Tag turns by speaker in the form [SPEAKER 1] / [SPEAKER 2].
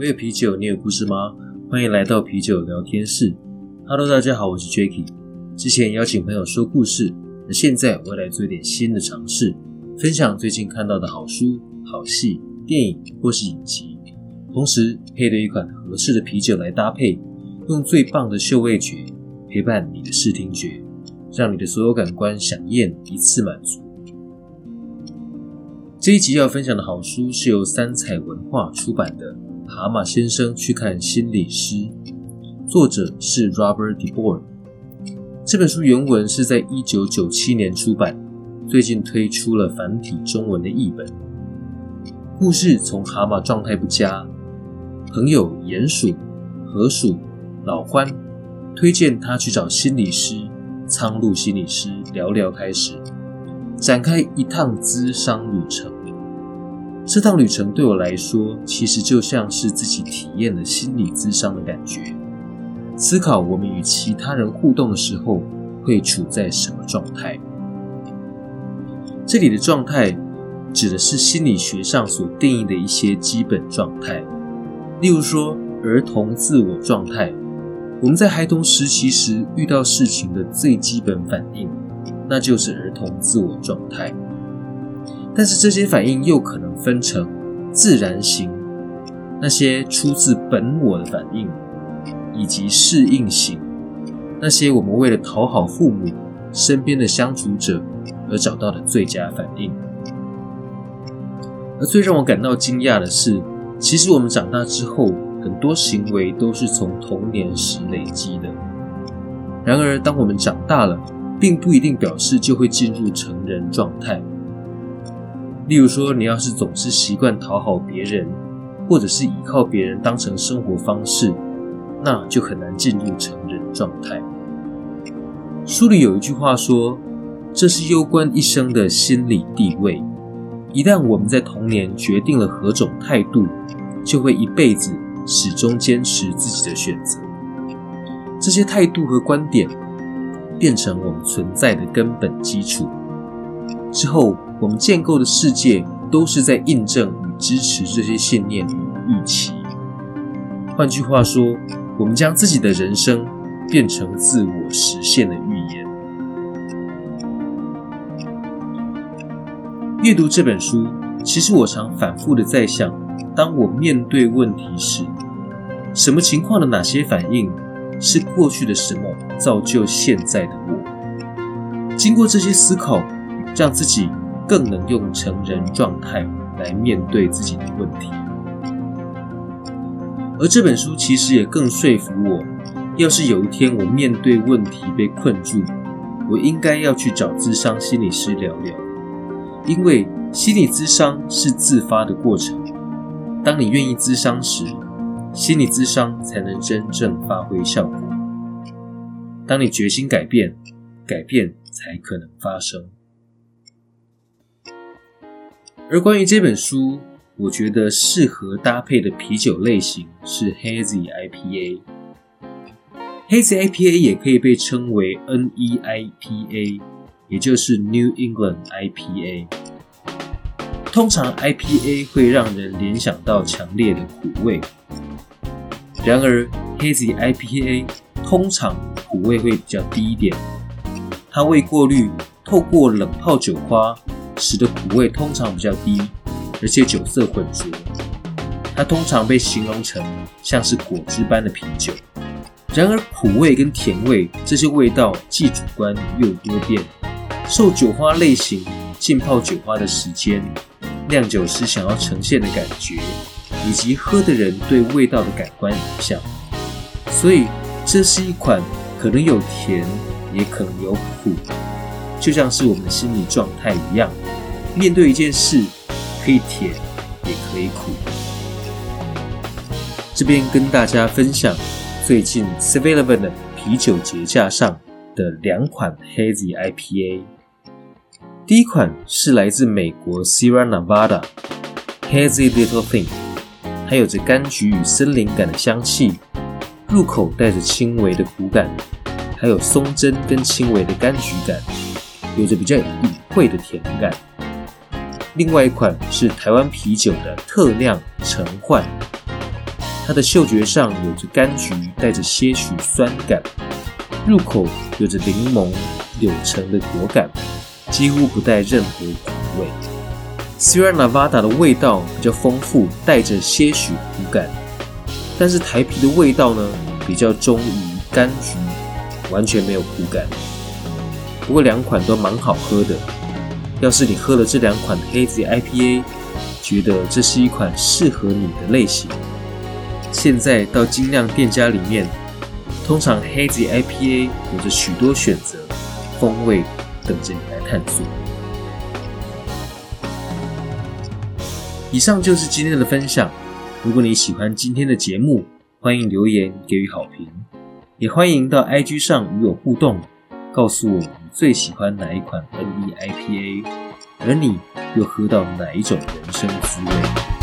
[SPEAKER 1] 我有啤酒，你有故事吗？欢迎来到啤酒聊天室。Hello，大家好，我是 Jacky。之前邀请朋友说故事，那现在我来做一点新的尝试，分享最近看到的好书、好戏、电影或是影集，同时配对一款合适的啤酒来搭配，用最棒的嗅味觉陪伴你的视听觉，让你的所有感官饗宴一次满足。这一集要分享的好书是由三彩文化出版的《蛤蟆先生去看心理师》，作者是 Robert DeBoer。这本书原文是在一九九七年出版，最近推出了繁体中文的译本。故事从蛤蟆状态不佳，朋友鼹鼠、河鼠、老獾推荐他去找心理师苍鹭心理师聊聊开始。展开一趟咨商旅程。这趟旅程对我来说，其实就像是自己体验了心理咨商的感觉。思考我们与其他人互动的时候，会处在什么状态？这里的状态，指的是心理学上所定义的一些基本状态。例如说，儿童自我状态，我们在孩童时期时遇到事情的最基本反应。那就是儿童自我状态，但是这些反应又可能分成自然型，那些出自本我的反应，以及适应型，那些我们为了讨好父母、身边的相处者而找到的最佳反应。而最让我感到惊讶的是，其实我们长大之后，很多行为都是从童年时累积的。然而，当我们长大了，并不一定表示就会进入成人状态。例如说，你要是总是习惯讨好别人，或者是依靠别人当成生活方式，那就很难进入成人状态。书里有一句话说：“这是攸关一生的心理地位。一旦我们在童年决定了何种态度，就会一辈子始终坚持自己的选择。这些态度和观点。”变成我们存在的根本基础。之后，我们建构的世界都是在印证与支持这些信念与预期。换句话说，我们将自己的人生变成自我实现的预言。阅读这本书，其实我常反复的在想：当我面对问题时，什么情况的哪些反应？是过去的什么造就现在的我？经过这些思考，让自己更能用成人状态来面对自己的问题。而这本书其实也更说服我，要是有一天我面对问题被困住，我应该要去找咨商心理师聊聊，因为心理咨商是自发的过程。当你愿意咨商时，心理咨商才能真正发挥效果。当你决心改变，改变才可能发生。而关于这本书，我觉得适合搭配的啤酒类型是 Hazy IPA。Hazy IPA 也可以被称为 NEIPA，也就是 New England IPA。通常 IPA 会让人联想到强烈的苦味。然而，Hazy IPA 通常苦味会比较低一点。它未过滤，透过冷泡酒花，使得苦味通常比较低，而且酒色浑浊。它通常被形容成像是果汁般的啤酒。然而，苦味跟甜味这些味道既主观又多变，受酒花类型、浸泡酒花的时间、酿酒师想要呈现的感觉。以及喝的人对味道的感官影响，所以这是一款可能有甜，也可能有苦，就像是我们的心理状态一样。面对一件事，可以甜，也可以苦。这边跟大家分享最近 7-Eleven 啤酒节架上的两款 Hazy IPA。第一款是来自美国 Sierra Nevada Hazy Little Thing。它有着柑橘与森林感的香气，入口带着轻微的苦感，还有松针跟轻微的柑橘感，有着比较隐晦的甜感。另外一款是台湾啤酒的特酿橙换，它的嗅觉上有着柑橘，带着些许酸感，入口有着柠檬、柳橙的果感，几乎不带任何苦味。Sierra Nevada 的味道比较丰富，带着些许苦感，但是台啤的味道呢，比较忠于柑橘，完全没有苦感。不过两款都蛮好喝的，要是你喝了这两款 Hazy IPA，觉得这是一款适合你的类型，现在到精酿店家里面，通常 Hazy IPA 有着许多选择，风味等着你来探索。以上就是今天的分享。如果你喜欢今天的节目，欢迎留言给予好评，也欢迎到 IG 上与我互动，告诉我你最喜欢哪一款 NE IPA，而你又喝到哪一种人生滋味。